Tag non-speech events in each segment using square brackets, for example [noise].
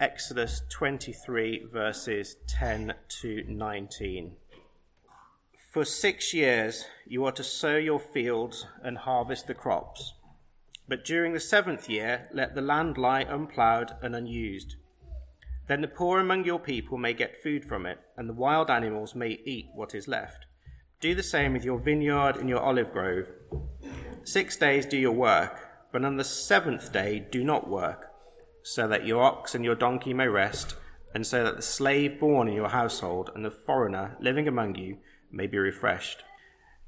Exodus 23, verses 10 to 19. For six years you are to sow your fields and harvest the crops. But during the seventh year, let the land lie unploughed and unused. Then the poor among your people may get food from it, and the wild animals may eat what is left. Do the same with your vineyard and your olive grove. Six days do your work, but on the seventh day do not work, so that your ox and your donkey may rest, and so that the slave born in your household and the foreigner living among you may be refreshed.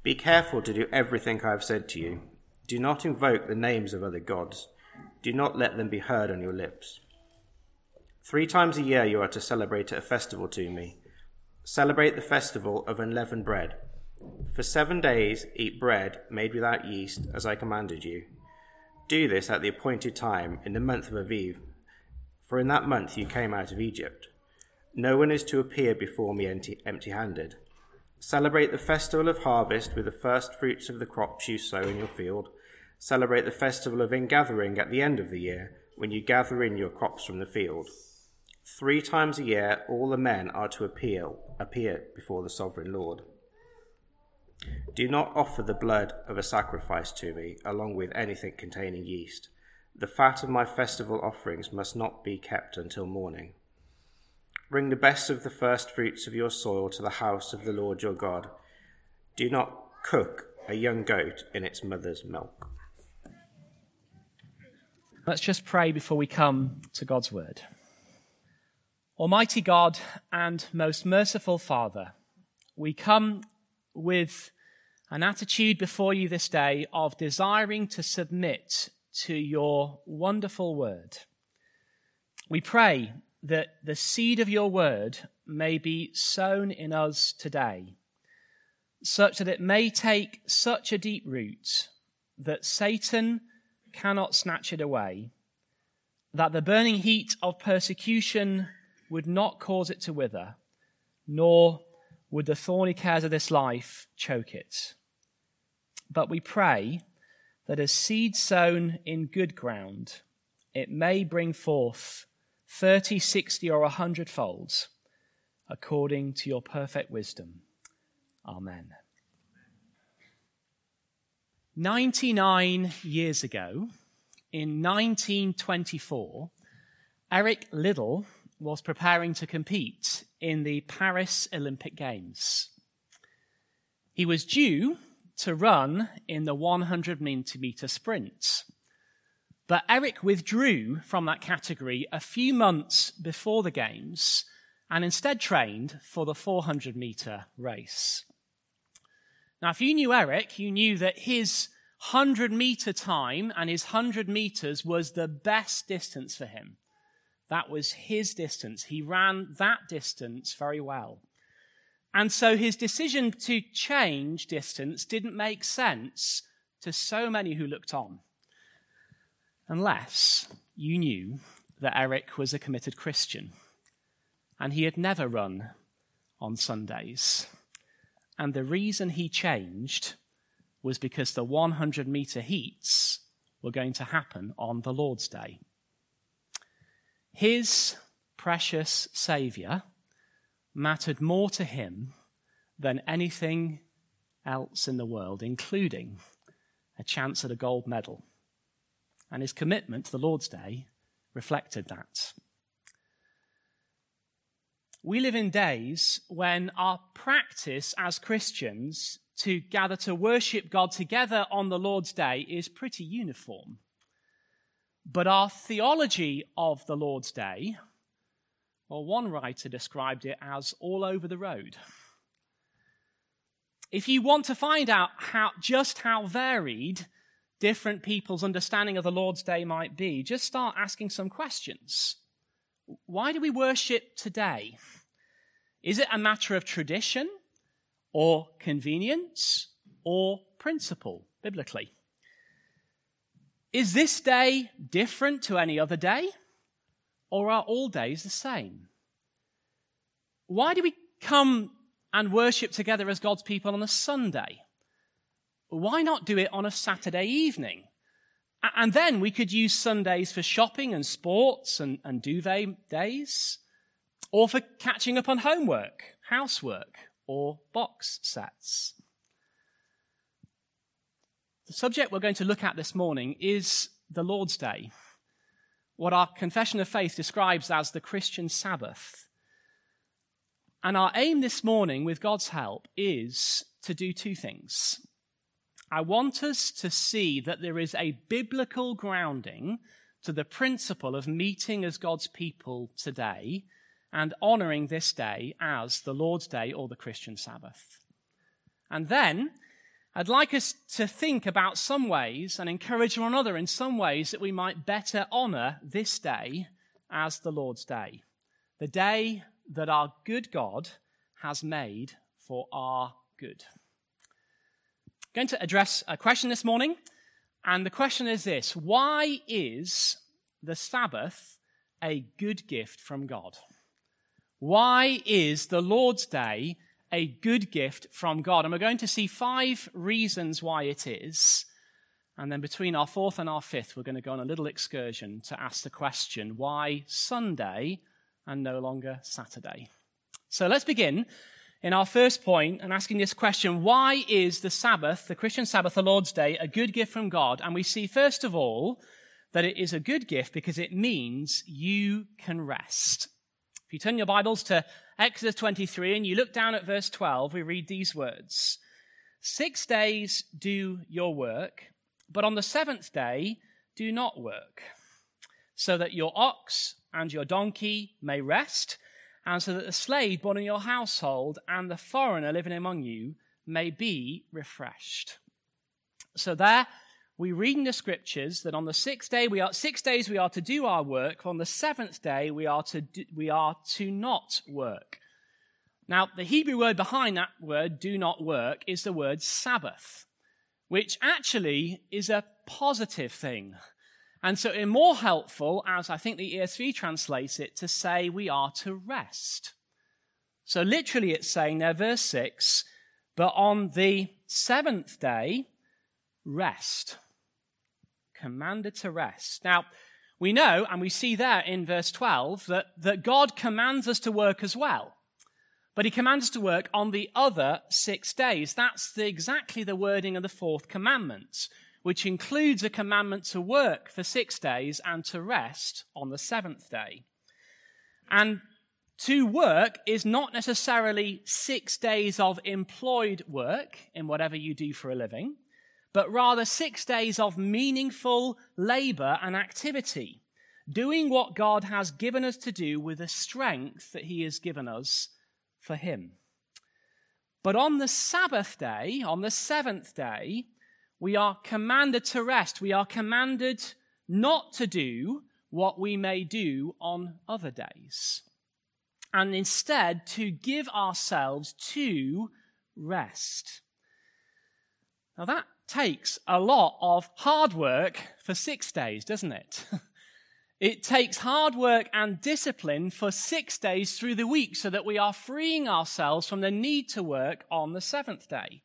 Be careful to do everything I have said to you. Do not invoke the names of other gods. Do not let them be heard on your lips. Three times a year you are to celebrate a festival to me. Celebrate the festival of unleavened bread. For seven days eat bread made without yeast, as I commanded you. Do this at the appointed time in the month of Aviv, for in that month you came out of Egypt. No one is to appear before me empty handed. Celebrate the festival of harvest with the first fruits of the crops you sow in your field. Celebrate the festival of ingathering at the end of the year, when you gather in your crops from the field. Three times a year, all the men are to appear before the sovereign Lord. Do not offer the blood of a sacrifice to me, along with anything containing yeast. The fat of my festival offerings must not be kept until morning. Bring the best of the first fruits of your soil to the house of the Lord your God. Do not cook a young goat in its mother's milk. Let's just pray before we come to God's word. Almighty God and most merciful Father, we come with an attitude before you this day of desiring to submit to your wonderful word. We pray that the seed of your word may be sown in us today, such that it may take such a deep root that Satan cannot snatch it away, that the burning heat of persecution would not cause it to wither, nor would the thorny cares of this life choke it. But we pray that as seed sown in good ground, it may bring forth 30, 60, or 100 folds, according to your perfect wisdom. Amen. 99 years ago, in 1924, Eric Liddell was preparing to compete in the Paris Olympic Games. He was due to run in the 100 meter sprint. But Eric withdrew from that category a few months before the Games and instead trained for the 400 meter race. Now, if you knew Eric, you knew that his 100 meter time and his 100 meters was the best distance for him. That was his distance. He ran that distance very well. And so his decision to change distance didn't make sense to so many who looked on unless you knew that Eric was a committed Christian and he had never run on Sundays. And the reason he changed was because the 100 meter heats were going to happen on the Lord's Day. His precious Saviour mattered more to him than anything else in the world, including a chance at a gold medal and his commitment to the Lord's Day reflected that. We live in days when our practice as Christians to gather to worship God together on the Lord's Day is pretty uniform. But our theology of the Lord's Day, well, one writer described it as all over the road. If you want to find out how, just how varied different people's understanding of the Lord's Day might be, just start asking some questions. Why do we worship today? Is it a matter of tradition or convenience or principle biblically? Is this day different to any other day? Or are all days the same? Why do we come and worship together as God's people on a Sunday? why not do it on a Saturday evening? And then we could use Sundays for shopping and sports and, and duvet days, or for catching up on homework, housework, or box sets. The subject we're going to look at this morning is the Lord's Day, what our confession of faith describes as the Christian Sabbath. And our aim this morning, with God's help, is to do two things. I want us to see that there is a biblical grounding to the principle of meeting as God's people today and honoring this day as the Lord's Day or the Christian Sabbath. And then I'd like us to think about some ways and encourage one another in some ways that we might better honor this day as the Lord's Day, the day that our good God has made for our good. I'm going to address a question this morning, and the question is this Why is the Sabbath a good gift from God? Why is the Lord's Day a good gift from God? And we're going to see five reasons why it is. And then between our fourth and our fifth, we're going to go on a little excursion to ask the question why Sunday and no longer Saturday? So let's begin in our first point and asking this question why is the Sabbath, the Christian Sabbath, the Lord's Day, a good gift from God? And we see, first of all, that it is a good gift because it means you can rest. If you turn your Bibles to Exodus 23 and you look down at verse 12, we read these words Six days do your work, but on the seventh day do not work, so that your ox and your donkey may rest, and so that the slave born in your household and the foreigner living among you may be refreshed. So there we read in the scriptures that on the sixth day we are six days we are to do our work on the seventh day we are to do, we are to not work. Now the hebrew word behind that word do not work is the word sabbath which actually is a positive thing. And so it's more helpful as i think the esv translates it to say we are to rest. So literally it's saying there verse 6 but on the seventh day rest commanded to rest. Now, we know, and we see there in verse 12, that, that God commands us to work as well. But he commands us to work on the other six days. That's the, exactly the wording of the fourth commandment, which includes a commandment to work for six days and to rest on the seventh day. And to work is not necessarily six days of employed work in whatever you do for a living but rather six days of meaningful labor and activity, doing what God has given us to do with the strength that He has given us for Him. But on the Sabbath day, on the seventh day, we are commanded to rest. We are commanded not to do what we may do on other days, and instead to give ourselves to rest. Now, that takes a lot of hard work for six days, doesn't it? [laughs] it takes hard work and discipline for six days through the week so that we are freeing ourselves from the need to work on the seventh day.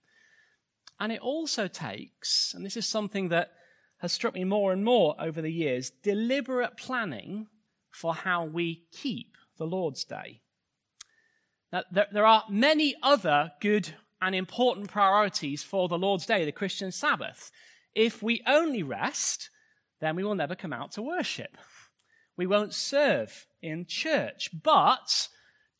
And it also takes, and this is something that has struck me more and more over the years, deliberate planning for how we keep the Lord's Day. Now, there, are many other good and important priorities for the Lord's Day, the Christian Sabbath. If we only rest, then we will never come out to worship. We won't serve in church. But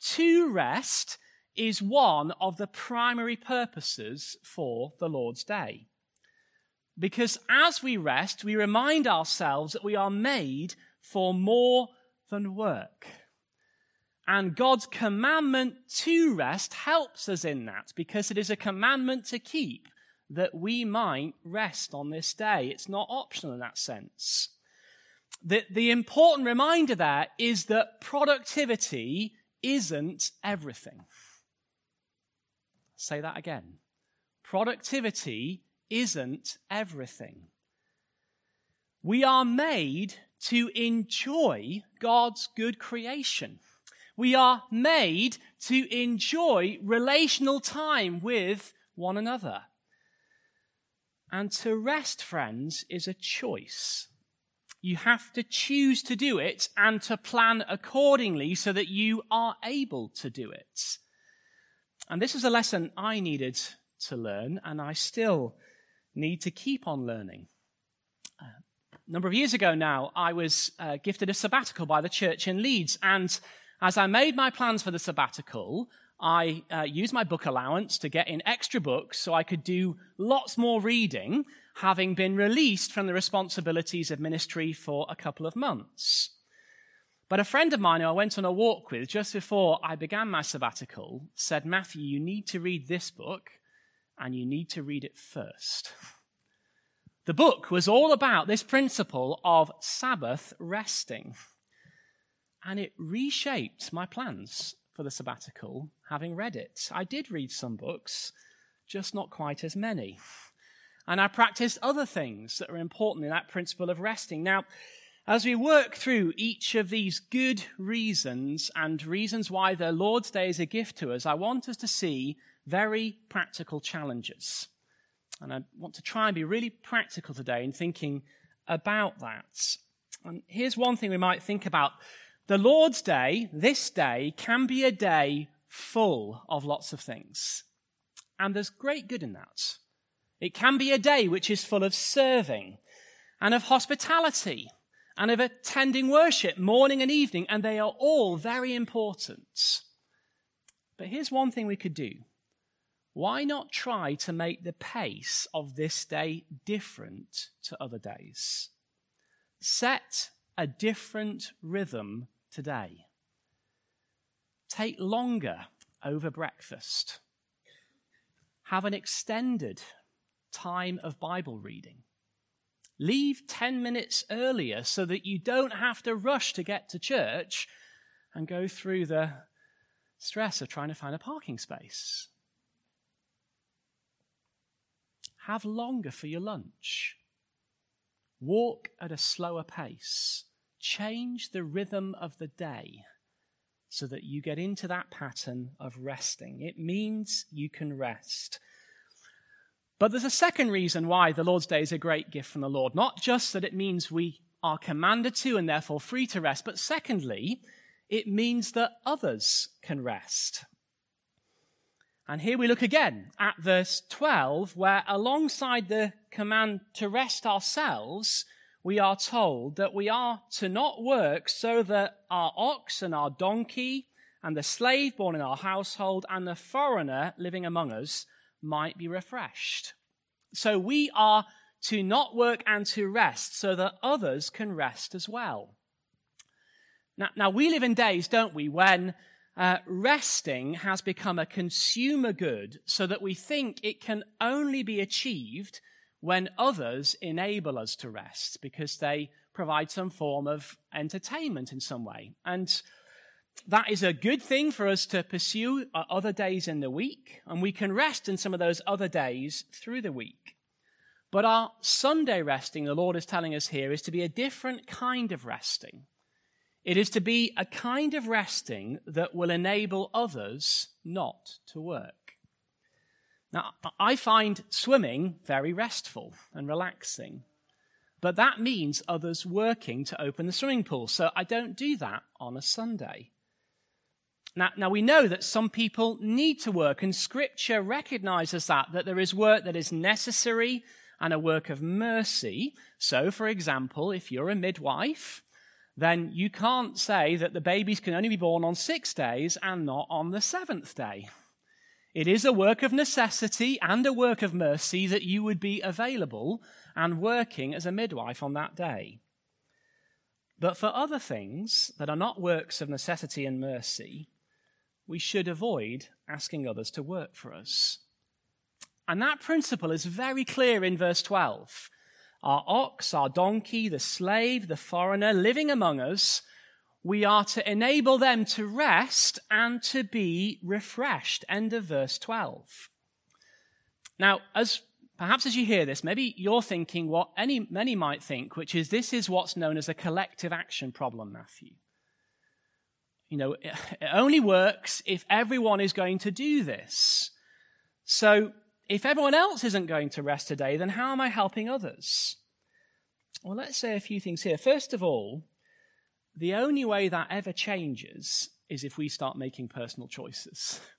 to rest is one of the primary purposes for the Lord's Day. Because as we rest, we remind ourselves that we are made for more than work. And God's commandment to rest helps us in that because it is a commandment to keep that we might rest on this day. It's not optional in that sense. The, the important reminder there is that productivity isn't everything. Say that again. Productivity isn't everything. We are made to enjoy God's good creation. We are made to enjoy relational time with one another. And to rest, friends, is a choice. You have to choose to do it and to plan accordingly so that you are able to do it. And this is a lesson I needed to learn, and I still need to keep on learning. Uh, a number of years ago now, I was uh, gifted a sabbatical by the church in Leeds, and as I made my plans for the sabbatical, I uh, used my book allowance to get in extra books so I could do lots more reading, having been released from the responsibilities of ministry for a couple of months. But a friend of mine who I went on a walk with just before I began my sabbatical said, Matthew, you need to read this book and you need to read it first. The book was all about this principle of Sabbath resting. And it reshaped my plans for the sabbatical, having read it. I did read some books, just not quite as many. And I practiced other things that are important in that principle of resting. Now, as we work through each of these good reasons and reasons why the Lord's Day is a gift to us, I want us to see very practical challenges. And I want to try and be really practical today in thinking about that. And here's one thing we might think about the Lord's Day, this day, can be a day full of lots of things. And there's great good in that. It can be a day which is full of serving and of hospitality and of attending worship morning and evening, and they are all very important. But here's one thing we could do. Why not try to make the pace of this day different to other days? Set a different rhythm today. Take longer over breakfast. Have an extended time of Bible reading. Leave 10 minutes earlier so that you don't have to rush to get to church and go through the stress of trying to find a parking space. Have longer for your lunch. Walk at a slower pace change the rhythm of the day so that you get into that pattern of resting. It means you can rest. But there's a second reason why the Lord's Day is a great gift from the Lord. Not just that it means we are commanded to and therefore free to rest, but secondly, it means that others can rest. And here we look again at verse 12, where alongside the command to rest ourselves, we are told that we are to not work so that our ox and our donkey and the slave born in our household and the foreigner living among us might be refreshed. So we are to not work and to rest so that others can rest as well. Now, now we live in days, don't we, when uh, resting has become a consumer good so that we think it can only be achieved when others enable us to rest because they provide some form of entertainment in some way. And that is a good thing for us to pursue other days in the week, and we can rest in some of those other days through the week. But our Sunday resting, the Lord is telling us here, is to be a different kind of resting. It is to be a kind of resting that will enable others not to work. Now, I find swimming very restful and relaxing, but that means others working to open the swimming pool, so I don't do that on a Sunday. Now, now we know that some people need to work, and Scripture recognizes that, that there is work that is necessary and a work of mercy. So, for example, if you're a midwife, then you can't say that the babies can only be born on six days and not on the seventh day. It is a work of necessity and a work of mercy that you would be available and working as a midwife on that day. But for other things that are not works of necessity and mercy, we should avoid asking others to work for us. And that principle is very clear in verse 12. Our ox, our donkey, the slave, the foreigner living among us we are to enable them to rest and to be refreshed. End of verse 12. Now, as perhaps as you hear this, maybe you're thinking what any, many might think, which is this is what's known as a collective action problem, Matthew. You know, it only works if everyone is going to do this. So if everyone else isn't going to rest today, then how am I helping others? Well, let's say a few things here. First of all, the only way that ever changes is if we start making personal choices. [laughs]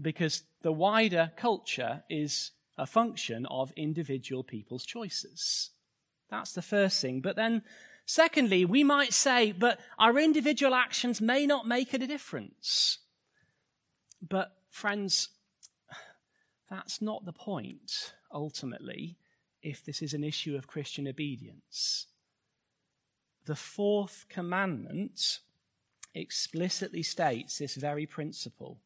because the wider culture is a function of individual people's choices. That's the first thing. But then, secondly, we might say, but our individual actions may not make a difference. But, friends, [sighs] that's not the point, ultimately, if this is an issue of Christian obedience. The fourth commandment explicitly states this very principle.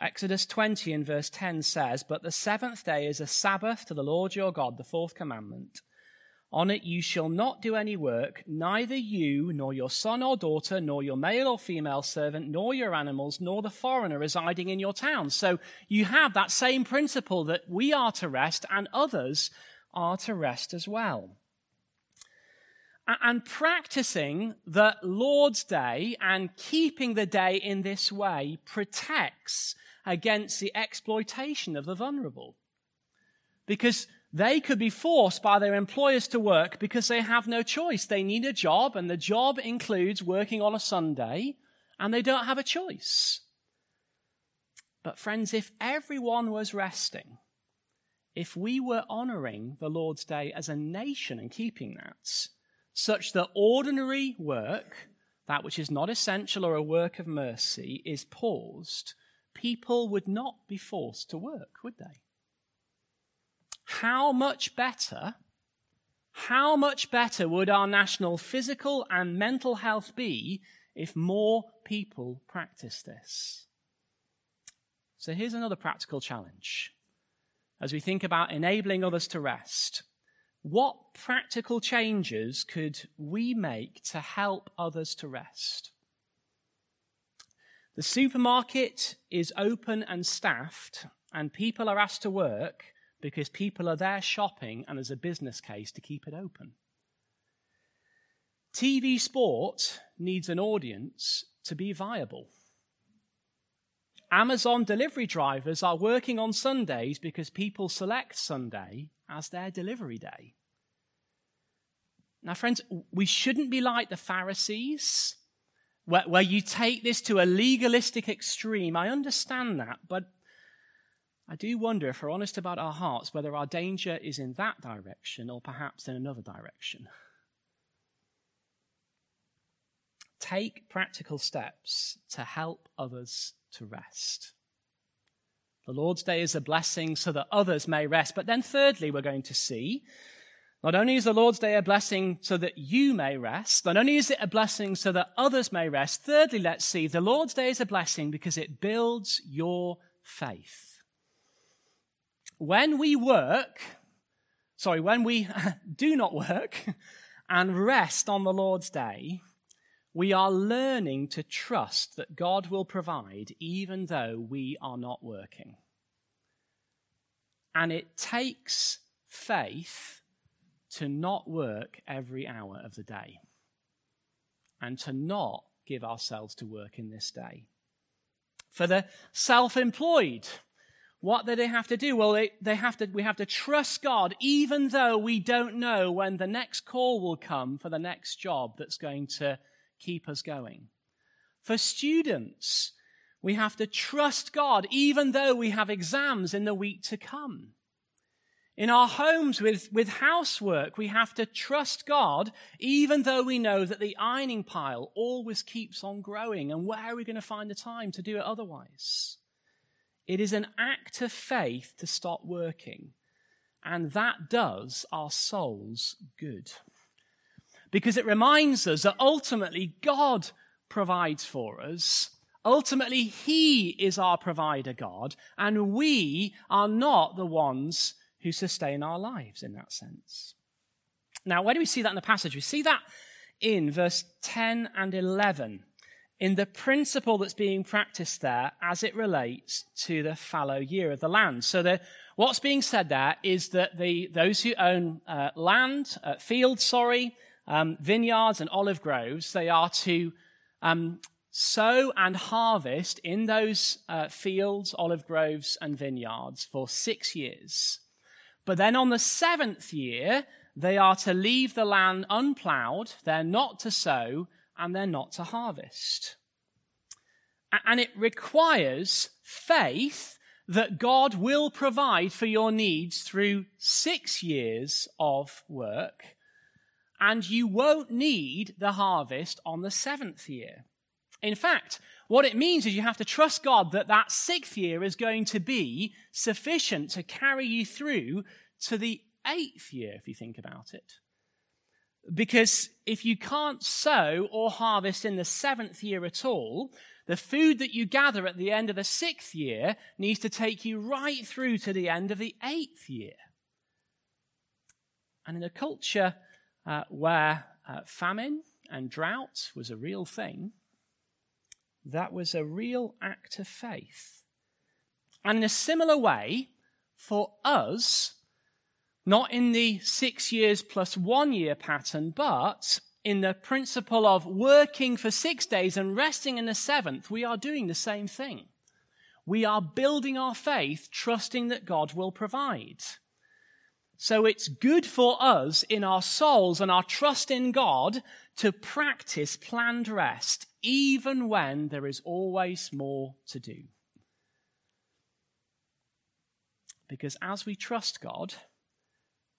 Exodus 20 and verse 10 says, But the seventh day is a Sabbath to the Lord your God, the fourth commandment. On it you shall not do any work, neither you, nor your son or daughter, nor your male or female servant, nor your animals, nor the foreigner residing in your town. So you have that same principle that we are to rest and others are to rest as well. And practicing the Lord's Day and keeping the day in this way protects against the exploitation of the vulnerable. Because they could be forced by their employers to work because they have no choice. They need a job, and the job includes working on a Sunday, and they don't have a choice. But, friends, if everyone was resting, if we were honoring the Lord's Day as a nation and keeping that, such that ordinary work, that which is not essential or a work of mercy, is paused, people would not be forced to work, would they? how much better, how much better would our national physical and mental health be if more people practice this? So here's another practical challenge. As we think about enabling others to rest, what practical changes could we make to help others to rest? The supermarket is open and staffed, and people are asked to work because people are there shopping and there's a business case to keep it open. TV sport needs an audience to be viable. Amazon delivery drivers are working on Sundays because people select Sunday as their delivery day. Now, friends, we shouldn't be like the Pharisees, where, where you take this to a legalistic extreme. I understand that, but I do wonder, if we're honest about our hearts, whether our danger is in that direction or perhaps in another direction. Take practical steps to help others to rest. The Lord's Day is a blessing so that others may rest. But then, thirdly, we're going to see not only is the Lord's Day a blessing so that you may rest, not only is it a blessing so that others may rest, thirdly, let's see, the Lord's Day is a blessing because it builds your faith when we work, sorry, when we [laughs] do not work and rest on the Lord's day, we are learning to trust that God will provide even though we are not working. And it takes faith to not work every hour of the day and to not give ourselves to work in this day. For the self employed, what do they have to do? Well, they, they have to, we have to trust God even though we don't know when the next call will come for the next job that's going to keep us going. For students, we have to trust God even though we have exams in the week to come. In our homes with, with housework, we have to trust God even though we know that the ironing pile always keeps on growing. And where are we going to find the time to do it otherwise? It is an act of faith to stop working. And that does our souls good. Because it reminds us that ultimately God provides for us. Ultimately, He is our provider God, and we are not the ones who sustain our lives in that sense. Now, where do we see that in the passage? We see that in verse 10 and 11 in the principle that's being practiced there as it relates to the fallow year of the land. So the, what's being said there is that the, those who own uh, land, uh, fields, sorry, um, vineyards and olive groves, they are to um, sow and harvest in those uh, fields, olive groves, and vineyards for six years. But then on the seventh year, they are to leave the land unplowed, they're not to sow, and they're not to harvest. And it requires faith that God will provide for your needs through six years of work, and you won't need the harvest on the seventh year. In fact, what it means is you have to trust God that that sixth year is going to be sufficient to carry you through to the eighth year, if you think about it. Because if you can't sow or harvest in the seventh year at all, the food that you gather at the end of the sixth year needs to take you right through to the end of the eighth year. And in a culture uh, where uh, famine and drought was a real thing, that was a real act of faith. And in a similar way, for us, not in the six years plus one year pattern, but in the principle of working for six days and resting in the seventh, we are doing the same thing. We are building our faith, trusting that God will provide. So it's good for us in our souls and our trust in God to practice planned rest, even when there is always more to do. Because as we trust God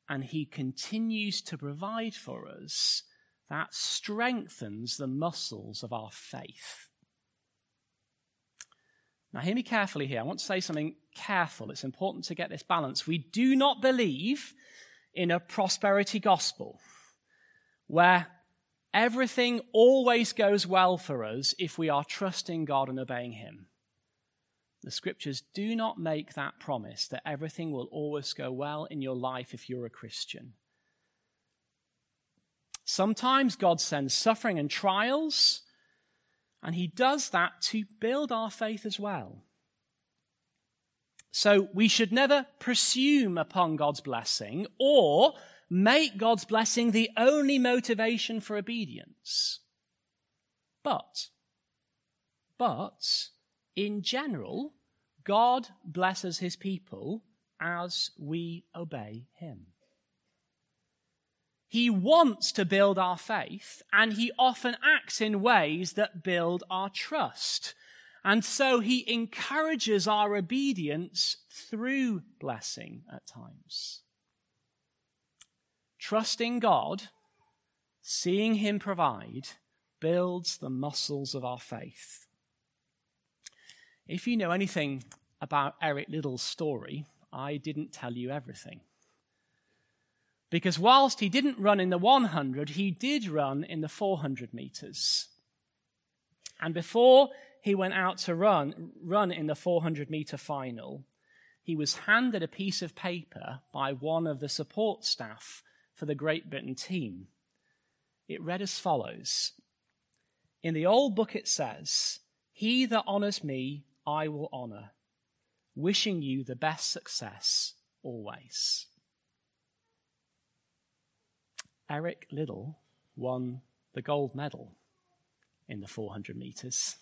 and He continues to provide for us, that strengthens the muscles of our faith. Now, hear me carefully here. I want to say something careful. It's important to get this balance. We do not believe in a prosperity gospel where everything always goes well for us if we are trusting God and obeying Him. The scriptures do not make that promise that everything will always go well in your life if you're a Christian. Sometimes God sends suffering and trials, and He does that to build our faith as well. So we should never presume upon God's blessing or make God's blessing the only motivation for obedience. But, but, in general, God blesses his people as we obey him. He wants to build our faith, and he often acts in ways that build our trust. And so he encourages our obedience through blessing at times. Trusting God, seeing him provide, builds the muscles of our faith. If you know anything about Eric Liddell's story, I didn't tell you everything. Because whilst he didn't run in the 100, he did run in the 400 meters. And before he went out to run, run in the 400 meter final, he was handed a piece of paper by one of the support staff for the Great Britain team. It read as follows In the old book, it says, He that honors me, I will honor, wishing you the best success always. Eric Liddell won the gold medal in the 400 meters.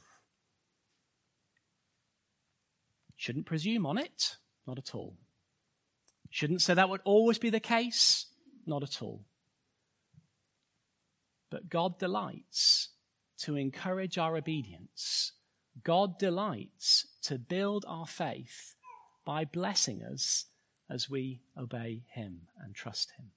Shouldn't presume on it, not at all. Shouldn't say that would always be the case, not at all. But God delights to encourage our obedience. God delights to build our faith by blessing us as we obey Him and trust Him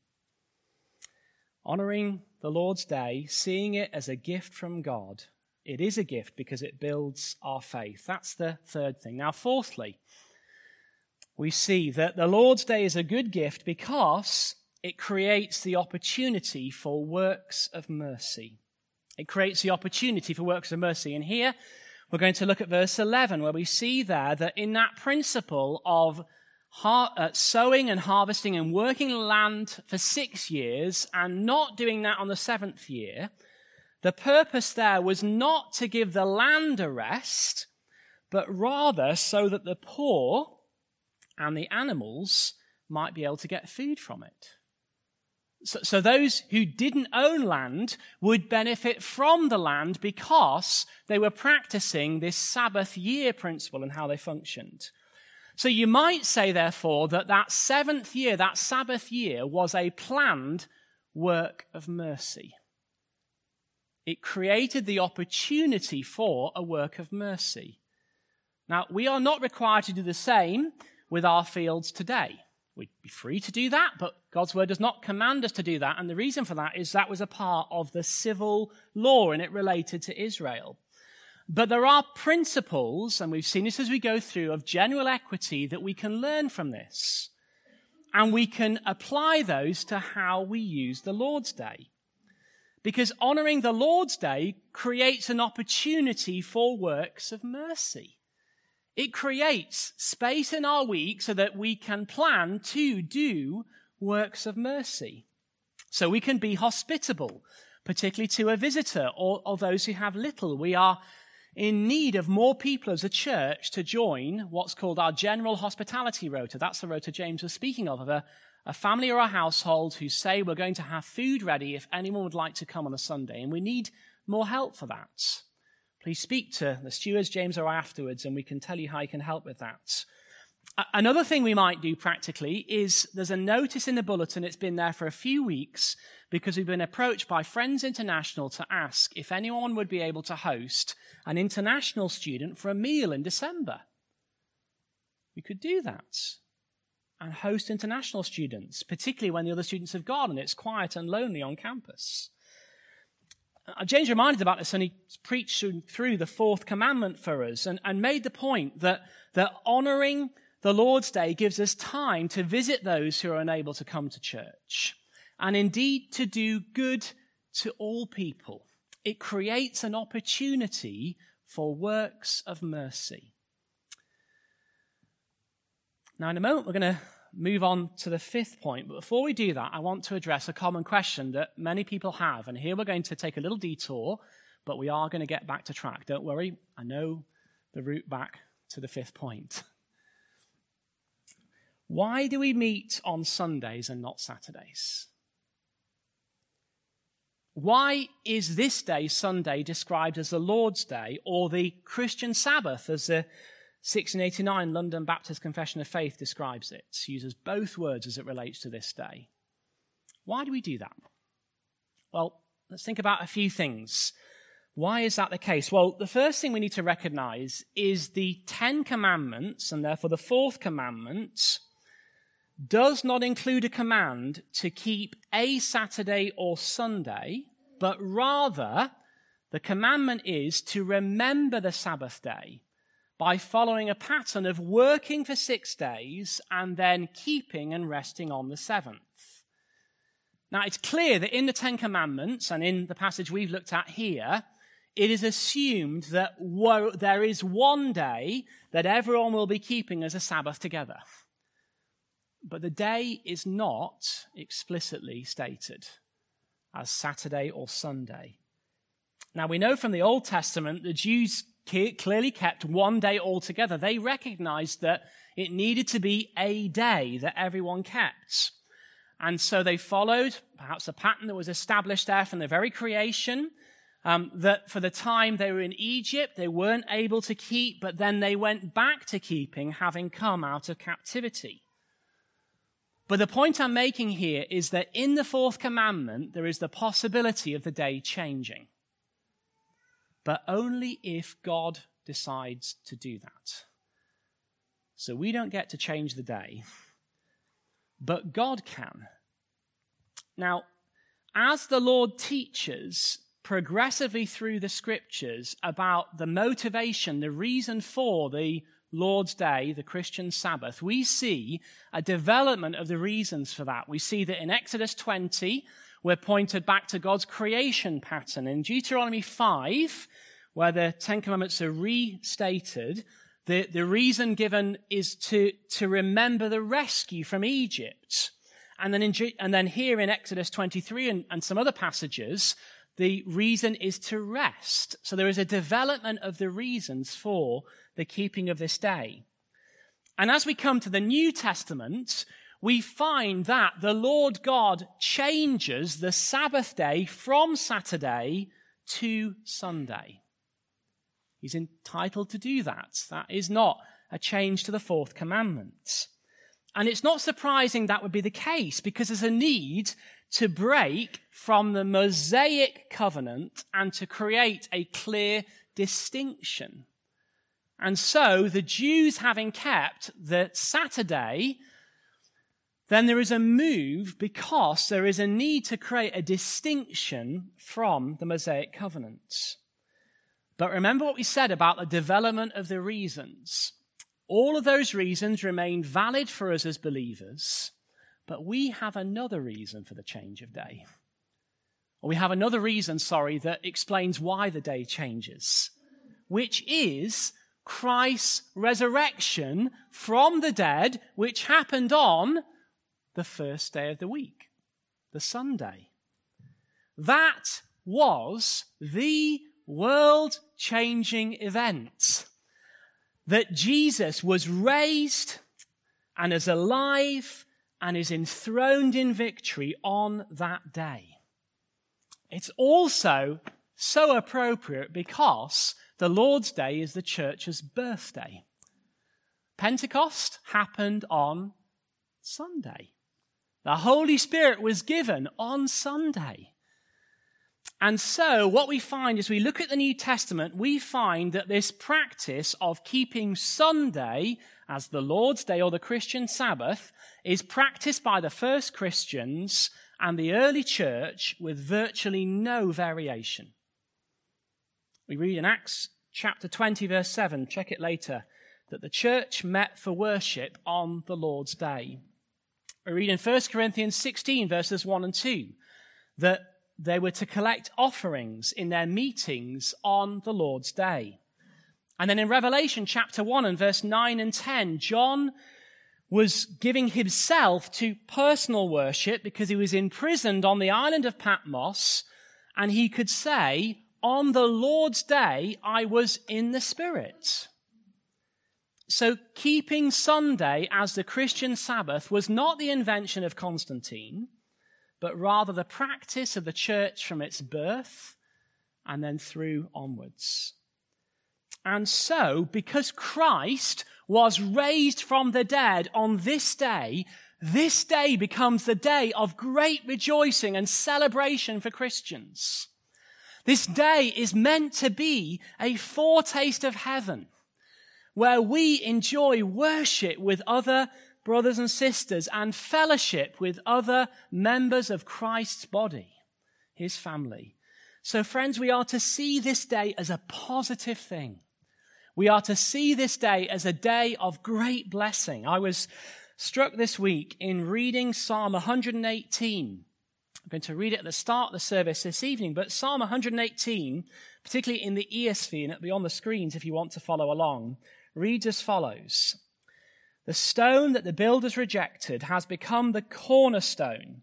honoring the Lord's day, seeing it as a gift from God. It is a gift because it builds our faith. That's the third thing. Now, fourthly, we see that the Lord's day is a good gift because it creates the opportunity for works of mercy. It creates the opportunity for works of mercy. And here we're going to look at verse 11, where we see there that in that principle of har- uh, sowing and harvesting and working land for six years and not doing that on the seventh year, the purpose there was not to give the land a rest, but rather so that the poor and the animals might be able to get food from it. So, so, those who didn't own land would benefit from the land because they were practicing this Sabbath year principle and how they functioned. So you might say, therefore, that that seventh year, that Sabbath year, was a planned work of mercy. It created the opportunity for a work of mercy. Now, we are not required to do the same with our fields today. We'd be free to do that, but God's word does not command us to do that. And the reason for that is that was a part of the civil law and it related to Israel. But there are principles, and we've seen this as we go through, of general equity that we can learn from this. And we can apply those to how we use the Lord's Day. Because honoring the Lord's Day creates an opportunity for works of mercy. It creates space in our week so that we can plan to do works of mercy. So we can be hospitable, particularly to a visitor or, or those who have little. We are in need of more people as a church to join what's called our general hospitality rota. That's the rota James was speaking of, of a, a family or a household who say we're going to have food ready if anyone would like to come on a Sunday. And we need more help for that. Please speak to the stewards, James or I, afterwards, and we can tell you how you can help with that. Another thing we might do practically is there's a notice in the bulletin, it's been there for a few weeks because we've been approached by Friends International to ask if anyone would be able to host an international student for a meal in December. We could do that and host international students, particularly when the other students have gone and it's quiet and lonely on campus. Uh, James reminded about this and he preached through the fourth commandment for us and, and made the point that, that honoring the Lord's Day gives us time to visit those who are unable to come to church and indeed to do good to all people. It creates an opportunity for works of mercy. Now, in a moment, we're going to move on to the fifth point. But before we do that, I want to address a common question that many people have. And here we're going to take a little detour, but we are going to get back to track. Don't worry, I know the route back to the fifth point. Why do we meet on Sundays and not Saturdays? Why is this day, Sunday, described as the Lord's Day or the Christian Sabbath as the 1689 London Baptist Confession of Faith describes it, uses both words as it relates to this day. Why do we do that? Well, let's think about a few things. Why is that the case? Well, the first thing we need to recognize is the Ten Commandments, and therefore the fourth commandment, does not include a command to keep a Saturday or Sunday, but rather the commandment is to remember the Sabbath day by following a pattern of working for six days and then keeping and resting on the seventh. Now, it's clear that in the Ten Commandments and in the passage we've looked at here, it is assumed that there is one day that everyone will be keeping as a Sabbath together. But the day is not explicitly stated as Saturday or Sunday. Now, we know from the Old Testament the Jews clearly kept one day altogether. They recognized that it needed to be a day that everyone kept. And so they followed perhaps a pattern that was established there from the very creation. Um, that for the time they were in Egypt, they weren't able to keep, but then they went back to keeping, having come out of captivity. But the point I'm making here is that in the fourth commandment, there is the possibility of the day changing but only if God decides to do that. So we don't get to change the day, but God can. Now, as the Lord teaches progressively through the scriptures about the motivation, the reason for the Lord's Day, the Christian Sabbath, we see a development of the reasons for that. We see that in Exodus 20, we're pointed back to God's creation pattern. In Deuteronomy 5, where the Ten Commandments are restated, the, the reason given is to, to remember the rescue from Egypt. And then, in, and then here in Exodus 23 and, and some other passages, the reason is to rest. So there is a development of the reasons for the keeping of this day. And as we come to the New Testament, we find that the Lord God changes the Sabbath day from Saturday to Sunday. He's entitled to do that. That is not a change to the fourth commandment. And it's not surprising that would be the case because there's a need to break from the Mosaic covenant and to create a clear distinction. And so the Jews having kept the Saturday, then there is a move because there is a need to create a distinction from the Mosaic covenants. But remember what we said about the development of the reasons. All of those reasons remain valid for us as believers, but we have another reason for the change of day. Or we have another reason, sorry, that explains why the day changes, which is Christ's resurrection from the dead, which happened on the first day of the week, the Sunday. That was the world changing event that Jesus was raised and is alive and is enthroned in victory on that day. It's also so appropriate because the Lord's Day is the church's birthday. Pentecost happened on Sunday. The Holy Spirit was given on Sunday. And so, what we find as we look at the New Testament, we find that this practice of keeping Sunday as the Lord's Day or the Christian Sabbath is practiced by the first Christians and the early church with virtually no variation. We read in Acts chapter 20, verse 7, check it later, that the church met for worship on the Lord's day. We read in 1 Corinthians 16, verses 1 and 2, that they were to collect offerings in their meetings on the Lord's day. And then in Revelation chapter 1 and verse 9 and 10, John was giving himself to personal worship because he was imprisoned on the island of Patmos and he could say, on the Lord's day, I was in the Spirit. So keeping Sunday as the Christian Sabbath was not the invention of Constantine, but rather the practice of the church from its birth and then through onwards. And so, because Christ was raised from the dead on this day, this day becomes the day of great rejoicing and celebration for Christians. This day is meant to be a foretaste of heaven where we enjoy worship with other brothers and sisters and fellowship with other members of Christ's body, his family. So friends, we are to see this day as a positive thing. We are to see this day as a day of great blessing. I was struck this week in reading Psalm 118 I'm going to read it at the start of the service this evening, but Psalm 118, particularly in the ESV and it'll be on the screens if you want to follow along, reads as follows. The stone that the builders rejected has become the cornerstone.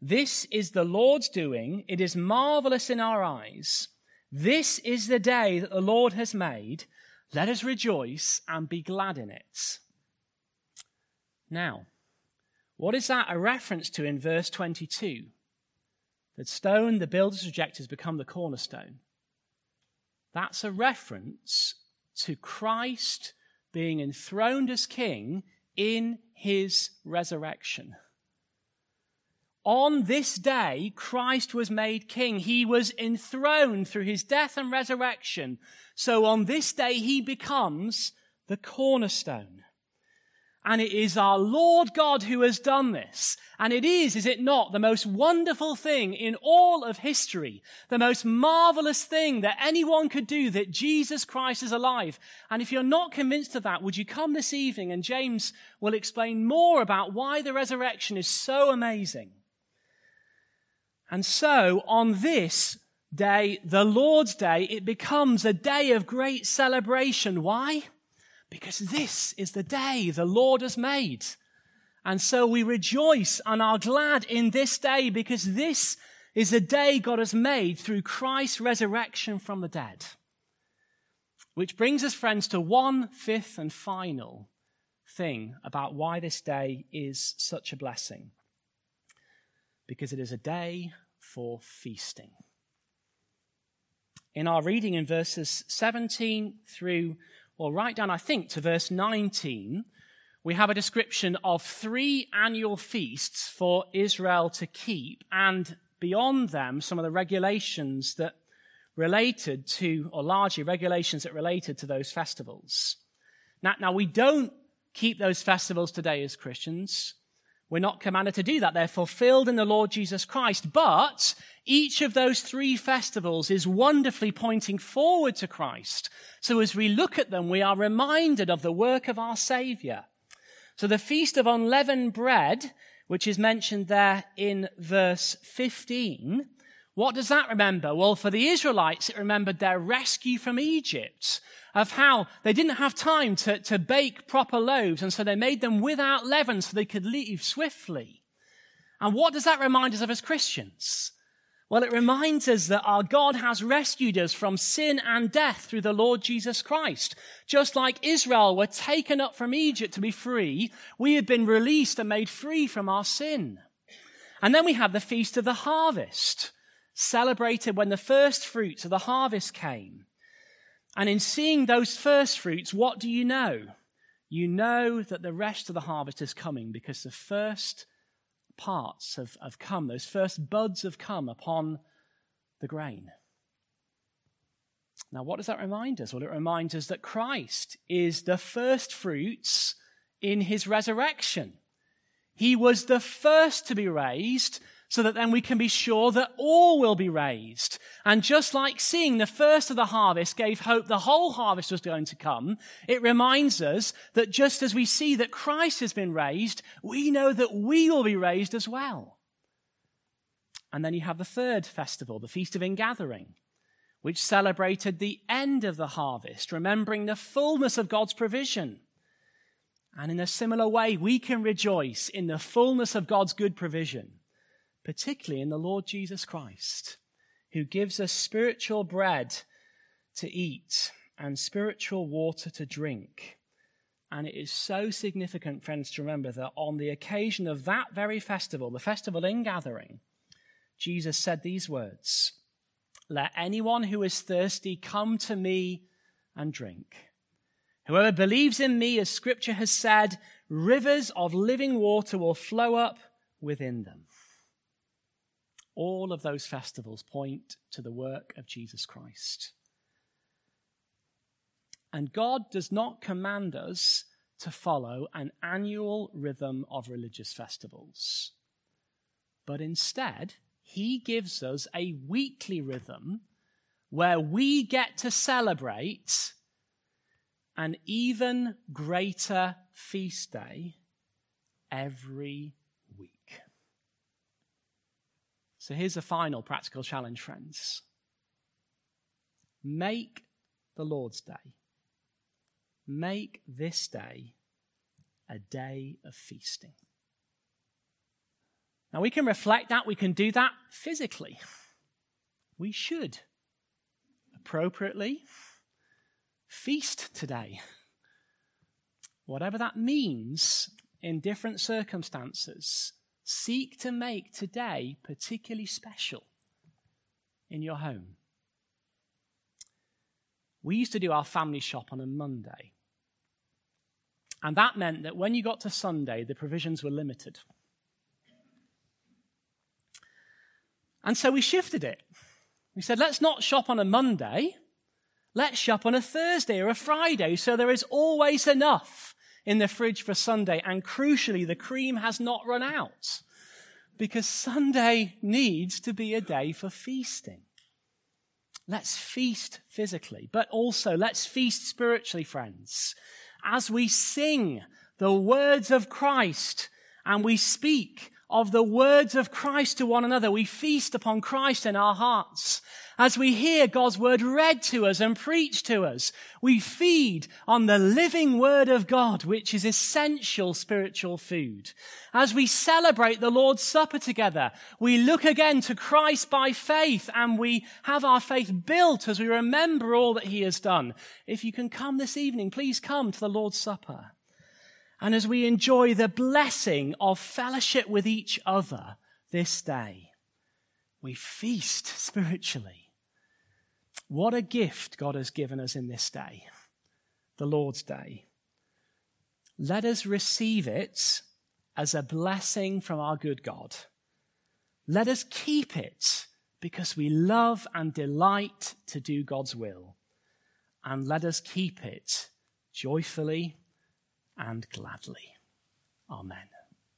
This is the Lord's doing. It is marvelous in our eyes. This is the day that the Lord has made. Let us rejoice and be glad in it. Now, what is that a reference to in verse 22? That stone the builders reject has become the cornerstone. That's a reference to Christ being enthroned as king in his resurrection. On this day, Christ was made king. He was enthroned through his death and resurrection. So on this day, he becomes the cornerstone. And it is our Lord God who has done this. And it is, is it not, the most wonderful thing in all of history, the most marvelous thing that anyone could do that Jesus Christ is alive. And if you're not convinced of that, would you come this evening and James will explain more about why the resurrection is so amazing. And so on this day, the Lord's day, it becomes a day of great celebration. Why? Because this is the day the Lord has made. And so we rejoice and are glad in this day because this is the day God has made through Christ's resurrection from the dead. Which brings us, friends, to one fifth and final thing about why this day is such a blessing. Because it is a day for feasting. In our reading in verses 17 through, or right down, I think, to verse 19, we have a description of three annual feasts for Israel to keep, and beyond them, some of the regulations that related to, or largely regulations that related to those festivals. Now, now we don't keep those festivals today as Christians. We're not commanded to do that. They're fulfilled in the Lord Jesus Christ. But each of those three festivals is wonderfully pointing forward to Christ. So as we look at them, we are reminded of the work of our Savior. So the Feast of Unleavened Bread, which is mentioned there in verse 15, what does that remember? Well, for the Israelites, it remembered their rescue from Egypt, of how they didn't have time to, to bake proper loaves, and so they made them without leaven so they could leave swiftly. And what does that remind us of as Christians? Well, it reminds us that our God has rescued us from sin and death through the Lord Jesus Christ. Just like Israel were taken up from Egypt to be free, we have been released and made free from our sin. And then we have the Feast of the Harvest, celebrated when the first fruits of the harvest came. And in seeing those first fruits, what do you know? You know that the rest of the harvest is coming because the first parts have, have come, those first buds have come upon the grain. Now, what does that remind us? Well, it reminds us that Christ is the first fruits in his resurrection. He was the first to be raised so that then we can be sure that all will be raised. And just like seeing the first of the harvest gave hope the whole harvest was going to come, it reminds us that just as we see that Christ has been raised, we know that we will be raised as well. And then you have the third festival, the Feast of Ingathering, which celebrated the end of the harvest, remembering the fullness of God's provision. And in a similar way, we can rejoice in the fullness of God's good provision particularly in the Lord Jesus Christ, who gives us spiritual bread to eat and spiritual water to drink. And it is so significant, friends, to remember that on the occasion of that very festival, the festival Ingathering, Jesus said these words Let anyone who is thirsty come to me and drink. Whoever believes in me, as scripture has said, rivers of living water will flow up within them. All of those festivals point to the work of Jesus Christ. And God does not command us to follow an annual rhythm of religious festivals, but instead, He gives us a weekly rhythm where we get to celebrate an even greater feast day every so here's a final practical challenge, friends. Make the Lord's Day, make this day a day of feasting. Now we can reflect that, we can do that physically. We should appropriately feast today. Whatever that means in different circumstances, Seek to make today particularly special in your home. We used to do our family shop on a Monday. And that meant that when you got to Sunday, the provisions were limited. And so we shifted it. We said, let's not shop on a Monday. Let's shop on a Thursday or a Friday so there is always enough in the fridge for Sunday. And crucially, the cream has not run out because Sunday needs to be a day for feasting. Let's feast physically, but also let's feast spiritually, friends. As we sing the words of Christ and we speak of the words of Christ to one another. We feast upon Christ in our hearts. As we hear God's word read to us and preached to us, we feed on the living word of God, which is essential spiritual food. As we celebrate the Lord's Supper together, we look again to Christ by faith and we have our faith built as we remember all that he has done. If you can come this evening, please come to the Lord's Supper. And as we enjoy the blessing of fellowship with each other this day, we feast spiritually. What a gift God has given us in this day, the Lord's Day. Let us receive it as a blessing from our good God. Let us keep it because we love and delight to do God's will. And let us keep it joyfully and gladly. Amen.